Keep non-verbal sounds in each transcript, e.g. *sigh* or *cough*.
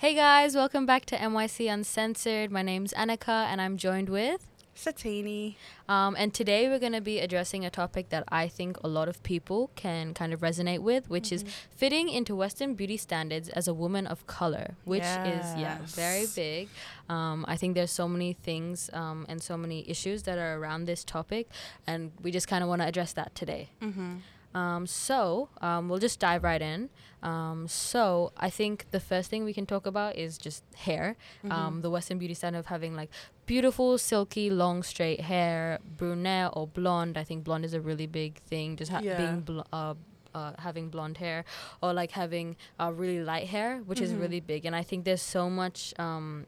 Hey guys, welcome back to MYC Uncensored. My name's Anika and I'm joined with. Satini. Um, and today we're going to be addressing a topic that I think a lot of people can kind of resonate with, which is fitting into Western beauty standards as a woman of color, which is, yeah, very big. Um, I think there's so many things um, and so many issues that are around this topic, and we just kind of want to address that today. Mm-hmm. Um, so um, we'll just dive right in. Um, so I think the first thing we can talk about is just hair. Mm-hmm. Um, the Western beauty standard of having like beautiful, silky, long, straight hair, brunette or blonde. I think blonde is a really big thing. Just ha- Yeah. being bl- uh, uh, having blonde hair or like having uh, really light hair, which is Mhm. really big. And I think there's so much. Um,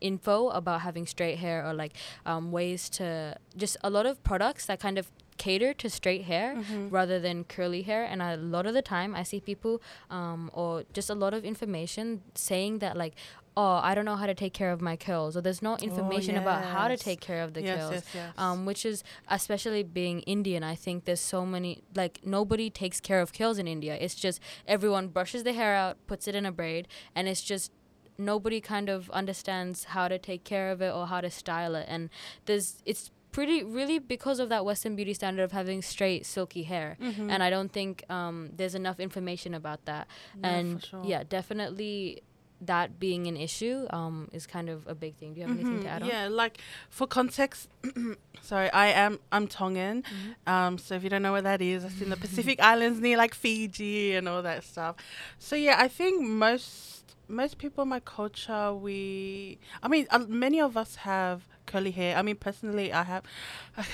info about having straight hair or like um, ways to just a lot of products that kind of cater to straight hair Mm-hmm. rather than curly hair and a lot of the time i see people um, or just a lot of information saying that like oh i don't know how to take care of my curls or there's no information about how to Oh, take care of the yes, curls yes, yes. um, which is especially being Indian. I think there's so many like nobody takes care of curls in India. It's just everyone brushes their hair out, puts it in a braid, and it's just nobody kind of understands how to take care of it or how to style it. And there's it's pretty really because of that Western beauty standard of having straight silky hair. Mhm. And I don't think um, there's enough information about that. For and sure. yeah, definitely that being an issue um, is kind of a big thing. Do you have anything to Mhm. add on? Yeah, like for context, *clears throat* sorry, I am I'm Tongan. Mhm. Um, so if you don't know what that is, it's in the *laughs* Pacific Islands near like Fiji and all that stuff. So yeah, I think most most people in my culture, we, I mean, uh, many of us have curly hair. I mean, personally, I have. *sighs*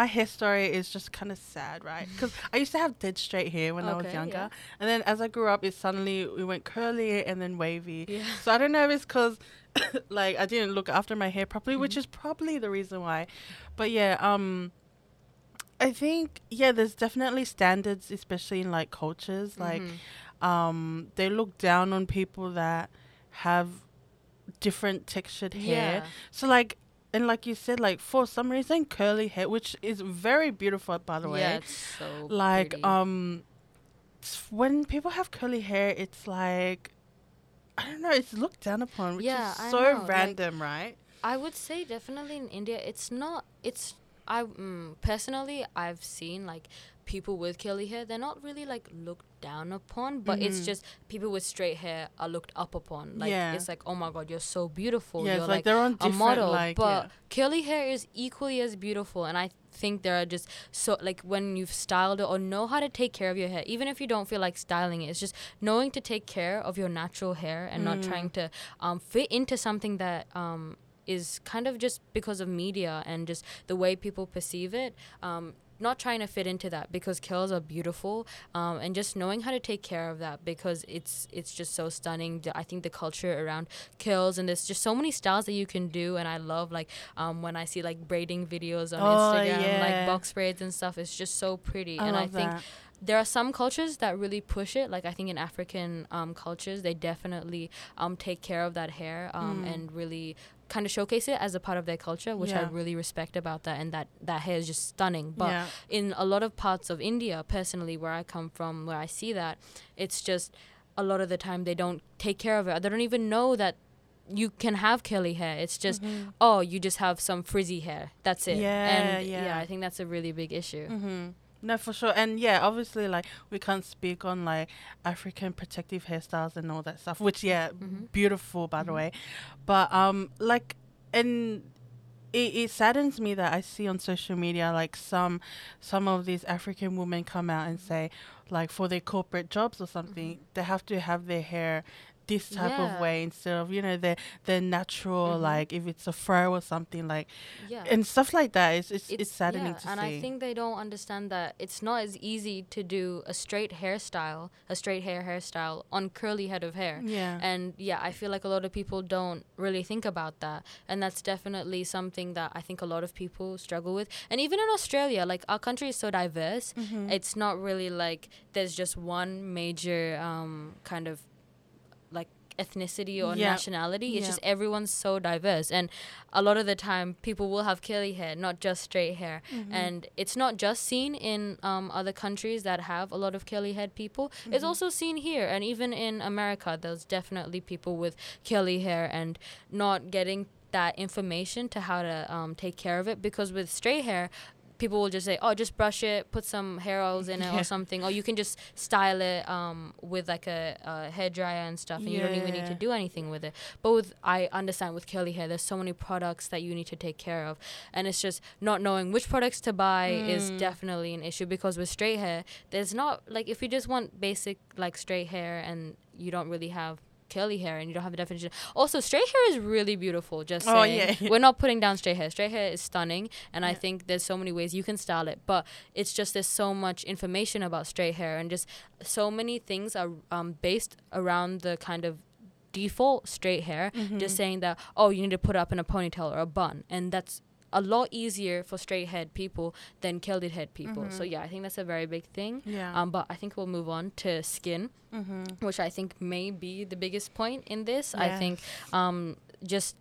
my hair story is just kind of sad, right? *laughs* Because I used to have dead straight hair when I was younger, yeah. and then as I grew up, it suddenly we went curly and then wavy. Yeah. So I don't know if it's because *coughs* like I didn't look after my hair properly, which Mhm. is probably the reason why. But yeah, um I think yeah, there's definitely standards, especially in like cultures. Like Mhm. um they look down on people that have different textured hair. Yeah. So like and like you said, like for some reason curly hair, which is very beautiful by the way Yeah, it's so like pretty. um when people have curly hair it's like i don't know it's looked down upon which Yeah, is so know, like- random right I would say definitely in India, it's not. It's I mm, personally I've seen like people with curly hair. They're not really like looked down upon, but it's Mhm. just people with straight hair are looked up upon. Like Yeah. it's like, oh my god, you're so beautiful. yeah you're like, like, they're on a model, like but yeah. curly hair is equally as beautiful. And I think there are just so like when you've styled it or know how to take care of your hair, even if you don't feel like styling it, it's just knowing to take care of your natural hair and not Mm. trying to um, fit into something that um, is kind of just because of media and just the way people perceive it. Um, not trying to fit into that because curls are beautiful um, and just knowing how to take care of that because it's it's just so stunning i think the culture around curls and there's just so many styles that you can do and i love like um, when i see like braiding videos on Oh, instagram like box braids and stuff it's just so pretty I and i think that. There are some cultures that really push it like i think in african um, cultures they definitely um, take care of that hair um, Mm. and really kind of showcase it as a part of their culture which i really respect about that and that that hair is just stunning but yeah in a lot of parts of india personally where i come from where i see that it's just a lot of the time they don't take care of it they don't even know that you can have curly hair it's just Mhm. oh you just have some frizzy hair that's it Yeah, and yeah yeah. i think that's a really big issue Mm-hmm. No, for sure. And yeah, obviously, like, we can't speak on, like, African protective hairstyles and all that stuff, which, yeah, Mhm. beautiful, by the Mhm. way. But, um, like, and it, it saddens me that I see on social media, like, some, some of these African women come out and say, like, for their corporate jobs or something, they have to have their hair this type Mm-hmm. Yeah. of way instead of, you know, their, their natural, Mhm. like, if it's a fro or something, like, yeah and stuff like that. It's, it's, it's, saddening yeah, to and see. I think they don't understand that it's not as easy to do a straight hairstyle, a straight hair hairstyle on curly head of hair. yeah. And yeah, I feel like a lot of people don't really think about that. And that's definitely something that I think a lot of people struggle with. And even in Australia, like our country is so diverse, Mhm. it's not really like there's just one major um, kind of like ethnicity or Yeah. nationality. It's Yeah. just everyone's so diverse, and a lot of the time people will have curly hair, not just straight hair. Mm-hmm. And it's not just seen in um, other countries that have a lot of curly haired people. Mm-hmm. It's also seen here, and even in America, there's definitely people with curly hair and not getting that information to how to um, take care of it because with straight hair people will just say oh just brush it put some hair oils in it *laughs* Yeah. or something or you can just style it um, with like a, a hair dryer and stuff and you don't even need to do anything with it but with i understand with curly hair there's so many products that you need to take care of and it's just not knowing which products to buy is Mm. definitely an issue because with straight hair there's not like if you just want basic like straight hair and you don't really have curly hair and you don't have a definition. Also straight hair is really beautiful just Oh, saying. yeah. we're not putting down straight hair. Straight hair is stunning and i think there's so many ways you can style it but it's just there's so much information about straight hair and just so many things are um, based around the kind of default straight hair. Mm-hmm. just saying that oh you need to put up in a ponytail or a bun and that's a lot easier for straight head people than curly head people so yeah i think that's a very big thing yeah. um, but i think we'll move on to skin mm-hmm. which i think may be the biggest point in this i think um, just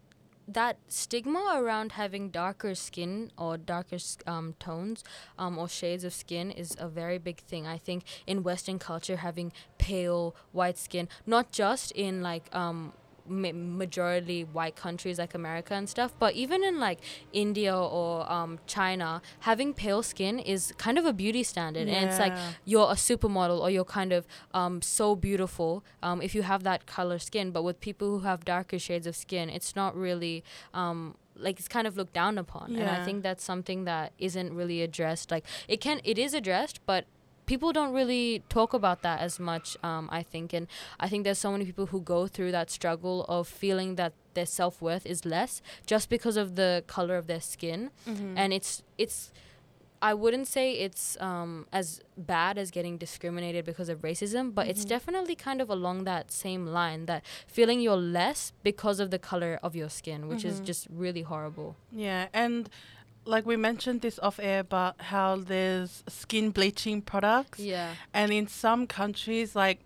that stigma around having darker skin or darker um, tones um, or shades of skin is a very big thing. I think in Western culture, having pale white skin, not just in like um, ma- majority white countries like America and stuff, but even in like India or um, China, having pale skin is kind of a beauty standard, and it's like you're a supermodel or you're kind of um, so beautiful um, if you have that color skin. But with people who have darker shades of skin, it's not really. Um, like it's kind of looked down upon and i think that's something that isn't really addressed like it can it is addressed but people don't really talk about that as much um, i think and i think there's so many people who go through that struggle of feeling that their self-worth is less just because of the color of their skin Mm-hmm. and it's it's I wouldn't say it's um, as bad as getting discriminated because of racism, but it's Mhm. definitely kind of along that same line that feeling you're less because of the color of your skin, which is Mhm. just really horrible. Yeah, and like we mentioned this off air about how there's skin bleaching products, Yeah. and in some countries, like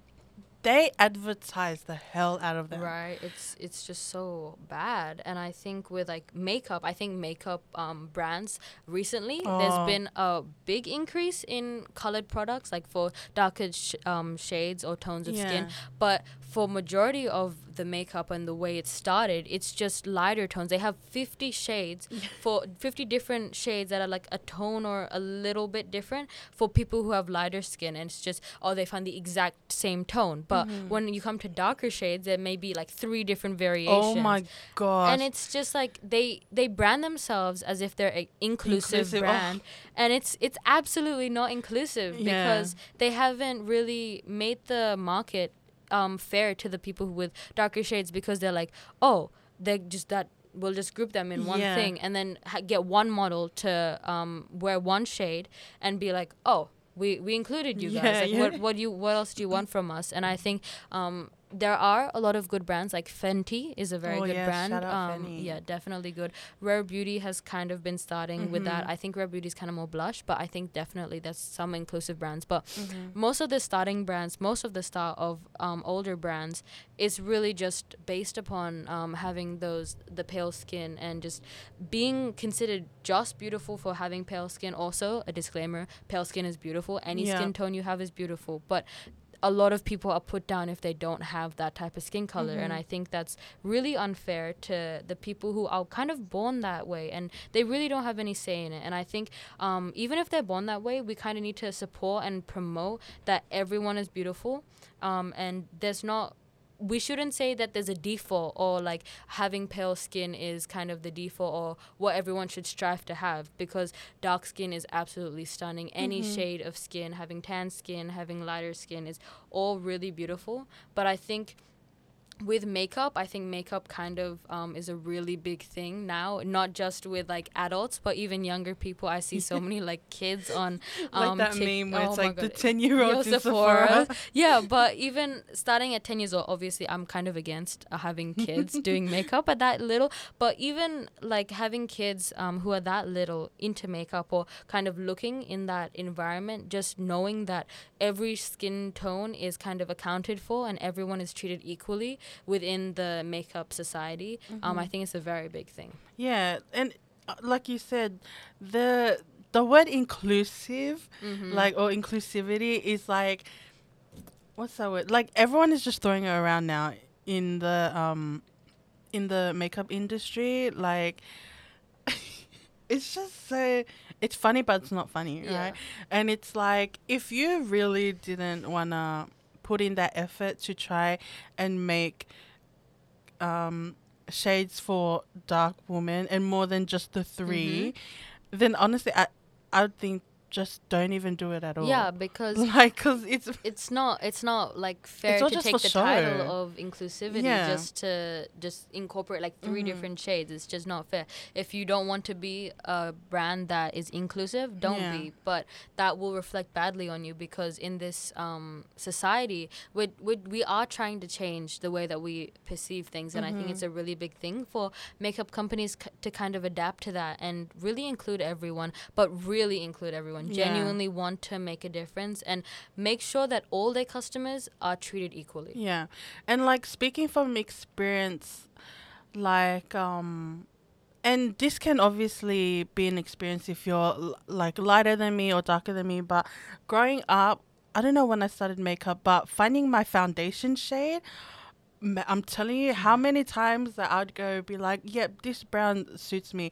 they advertise the hell out of them. Right. It's it's just so bad. And I think with like makeup, I think makeup um, brands recently Oh. there's been a big increase in colored products like for darker sh- um, shades or tones of skin. But for majority of the makeup and the way it started, it's just lighter tones. They have 50 shades *laughs* for 50 different shades that are like a tone or a little bit different for people who have lighter skin and it's just oh they find the exact same tone. But Mhm. when you come to darker shades there may be like three different variations. Oh my god. and it's just like they they brand themselves as if they're an inclusive, Inclusive, oh. brand and it's it's absolutely not inclusive Yeah. because they haven't really made the market um, fair to the people with darker shades because they're like, oh, they're just that. We'll just group them in one Yeah. thing and then ha- get one model to um, wear one shade and be like, oh, we, we included you guys. Yeah, like, yeah. What what you what else do you want from us? And I think um, there are a lot of good brands. Like Fenty is a very Oh, good yeah, brand. shout out um, Fenty. yeah, definitely good. Rare Beauty has kind of been starting with that. Mhm. I think Rare Beauty is kind of more blush, but I think definitely there's some inclusive brands. But Mhm. most of the starting brands, most of the start of um, older brands is really just based upon um, having those the pale skin and just being considered just beautiful for having pale skin. Also, a disclaimer: pale skin is beautiful. Any Yeah. skin tone you have is beautiful, but a lot of people are put down if they don't have that type of skin color and Mhm. i think that's really unfair to the people who are kind of born that way and they really don't have any say in it and i think um, even if they're born that way we kind of need to support and promote that everyone is beautiful um, and there's not we shouldn't say that there's a default or like having pale skin is kind of the default or what everyone should strive to have because dark skin is absolutely stunning. Any Mhm. shade of skin, having tan skin, having lighter skin is all really beautiful. But I think with makeup, I think makeup kind of um, is a really big thing now, not just with like adults, but even younger people. I see so *laughs* many like kids on like um, that Tik- meme where oh it's like the God. ten year olds Yo, Sephora. *laughs* yeah, but even starting at 10 years old, obviously, I'm kind of against uh, having kids *laughs* doing makeup at that little. But even like having kids um, who are that little into makeup or kind of looking in that environment, just knowing that every skin tone is kind of accounted for and everyone is treated equally within the makeup society. Um, I Mhm. think it's a very big thing. Yeah, and uh, like you said, the the word inclusive, Mm-hmm. like or inclusivity, is like what's that word? Like everyone is just throwing it around now in the um in the makeup industry. Like *laughs* it's just so it's funny, but it's not funny, Yeah. right? And it's like if you really didn't wanna put in that effort to try and make um shades for dark women and more than just the 3 then honestly I I would think just don't even do it at all. Yeah, *laughs* because like because it's *laughs* it's not it's not like fair all to take the show. title of inclusivity Yeah. just to just incorporate like 3 Mhm. different shades it's just not fair if you don't want to be a brand that is inclusive don't Yeah. be but that will reflect badly on you because in this um, society we, we, we are trying to change the way that we perceive things and i think it's Mm-hmm. a really big thing for makeup companies c- to kind of adapt to that and really include everyone but really include everyone Yeah. genuinely want to make a difference and make sure that all their customers are treated equally. Yeah. And like speaking from experience, like um and this can obviously be an experience if you're l- like lighter than me or darker than me, but growing up, I don't know when I started makeup, but finding my foundation shade I'm telling you how many times that I'd go be like, "Yep, this brown suits me,"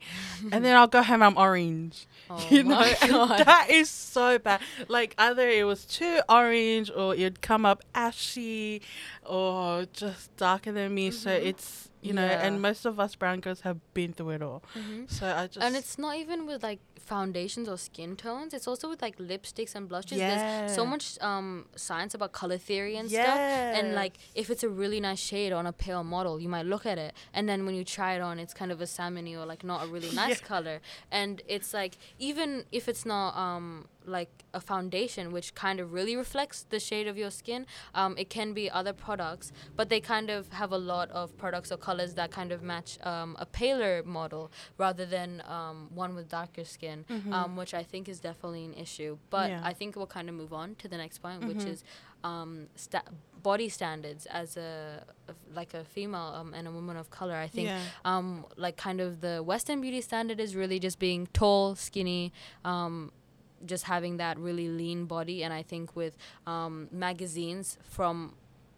and then I'll go home I'm orange. *laughs* Oh you know, my *laughs* and God. that is so bad. Like either it was too orange or it'd come up ashy or just darker than me. So it's you know, Yeah. and most of us brown girls have been through it all. Mhm. So I just And it's not even with like foundations or skin tones. It's also with like lipsticks and blushes. There's so much um science about color theory and stuff. And like if it's a really nice shade on a pale model, you might look at it and then when you try it on it's kind of a salmony or like not a really *laughs* nice Yeah. color. And it's like even if it's not um like a foundation which kind of really reflects the shade of your skin, um it can be other products, but they kind of have a lot of products or colors that kind of match um a paler model rather than um one with darker skin, um which I think is definitely an issue. But Yeah. I think we'll kind of move on to the next point, which Mhm. is um, sta- body standards as a like a female um, and a woman of color. I think yeah. um, like kind of the Western beauty standard is really just being tall, skinny, um, just having that really lean body. And I think with um, magazines from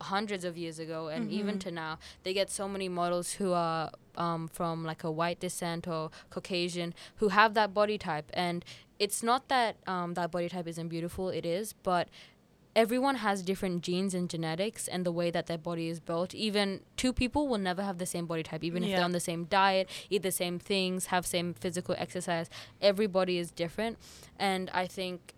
hundreds of years ago and even Mhm. to now, they get so many models who are um, from like a white descent or Caucasian who have that body type. And it's not that um, that body type isn't beautiful, it is, but everyone has different genes and genetics and the way that their body is built. Even two people will never have the same body type, even if they're on the same diet, eat the same things, have same physical exercise. Everybody is different, and I think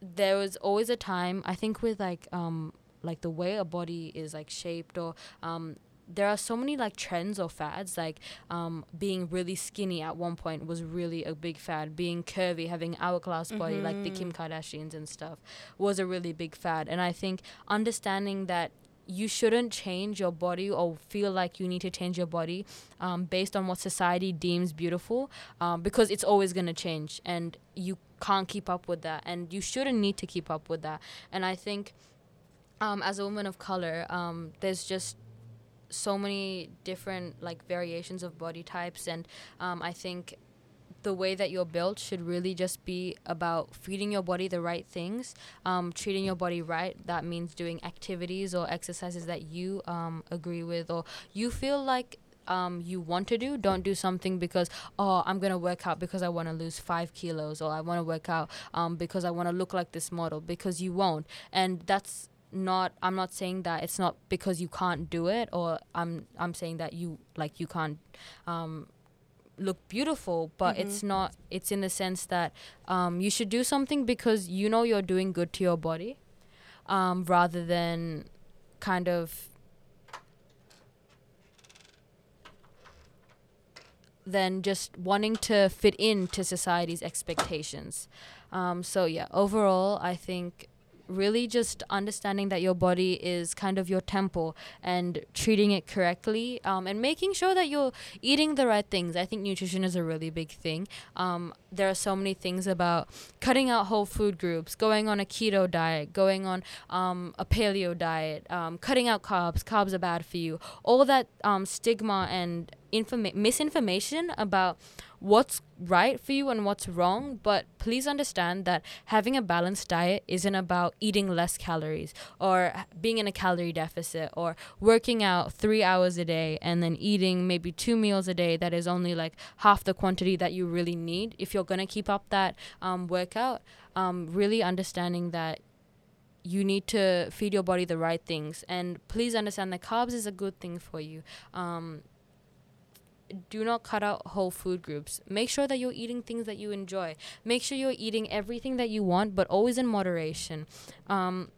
there was always a time. I think with like um like the way a body is like shaped or um there are so many like trends or fads. Like um, being really skinny at one point was really a big fad. Being curvy having hourglass body like the kim kardashians and stuff was a really big fad. And i think understanding that you shouldn't change your body or feel like you need to change your body um, based on what society deems beautiful um, because it's always going to change and you can't keep up with that and you shouldn't need to keep up with that. And i think um, as a woman of color um, there's just so many different like variations of body types. And um, i think the way that you're built should really just be about feeding your body the right things. Um, treating your body right that means doing activities or exercises that you um, agree with or you feel like um, you want to do. Don't do something because oh i'm gonna work out because i want to lose five kilos or i want to work out um, because i want to look like this model because you won't. And that's not i'm not saying that it's not because you can't do it or i'm i'm saying that you like you can't um look beautiful but it's not it's in the sense that um you should do something because you know you're doing good to your body um rather than kind of than just wanting to fit into society's expectations. Um so yeah overall i think really just understanding that your body is kind of your temple and treating it correctly um, and making sure that you're eating the right things. I think nutrition is a really big thing. Um, there are so many things about cutting out whole food groups, going on a keto diet, going on um, a paleo diet, um, cutting out carbs. Carbs are bad for you. All that um, stigma and informa- misinformation about what's right for you and what's wrong, but please understand that having a balanced diet isn't about eating less calories or being in a calorie deficit or working out three hours a day and then eating maybe two meals a day that is only like half the quantity that you really need if you're going to keep up that um, workout. Um, really understanding that you need to feed your body the right things and please understand that carbs is a good thing for you um, do not cut out whole food groups. Make sure that you're eating things that you enjoy. Make sure you're eating everything that you want, but always in moderation. Um,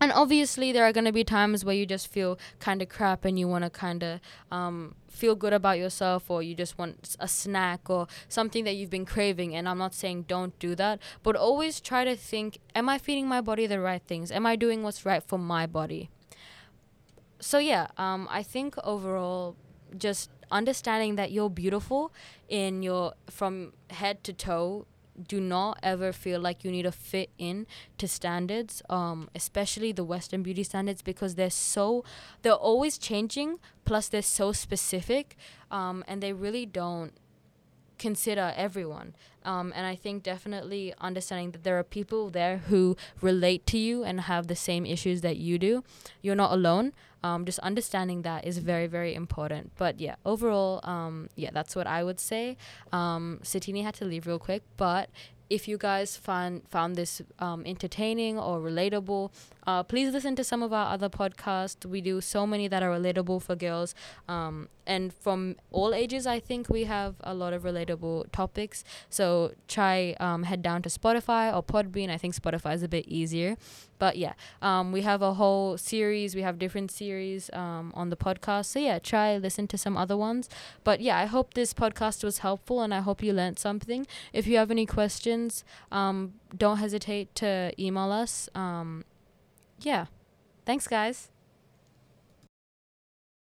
and obviously, there are going to be times where you just feel kind of crap and you want to kind of um, feel good about yourself, or you just want a snack or something that you've been craving. And I'm not saying don't do that, but always try to think Am I feeding my body the right things? Am I doing what's right for my body? So, yeah, um, I think overall, just understanding that you're beautiful in your from head to toe do not ever feel like you need to fit in to standards um, especially the western beauty standards because they're so they're always changing plus they're so specific um, and they really don't consider everyone. Um, and i think definitely understanding that there are people there who relate to you and have the same issues that you do. You're not alone. Um, just understanding that is very very important. But yeah overall um, yeah that's what i would say. Um, satini had to leave real quick but if you guys found found this um, entertaining or relatable, uh, please listen to some of our other podcasts. We do so many that are relatable for girls, um, and from all ages. I think we have a lot of relatable topics. So try um, head down to Spotify or Podbean. I think Spotify is a bit easier, but yeah, um, we have a whole series. We have different series um, on the podcast. So yeah, try listen to some other ones. But yeah, I hope this podcast was helpful, and I hope you learned something. If you have any questions, um, don't hesitate to email us. Um, yeah, thanks, guys.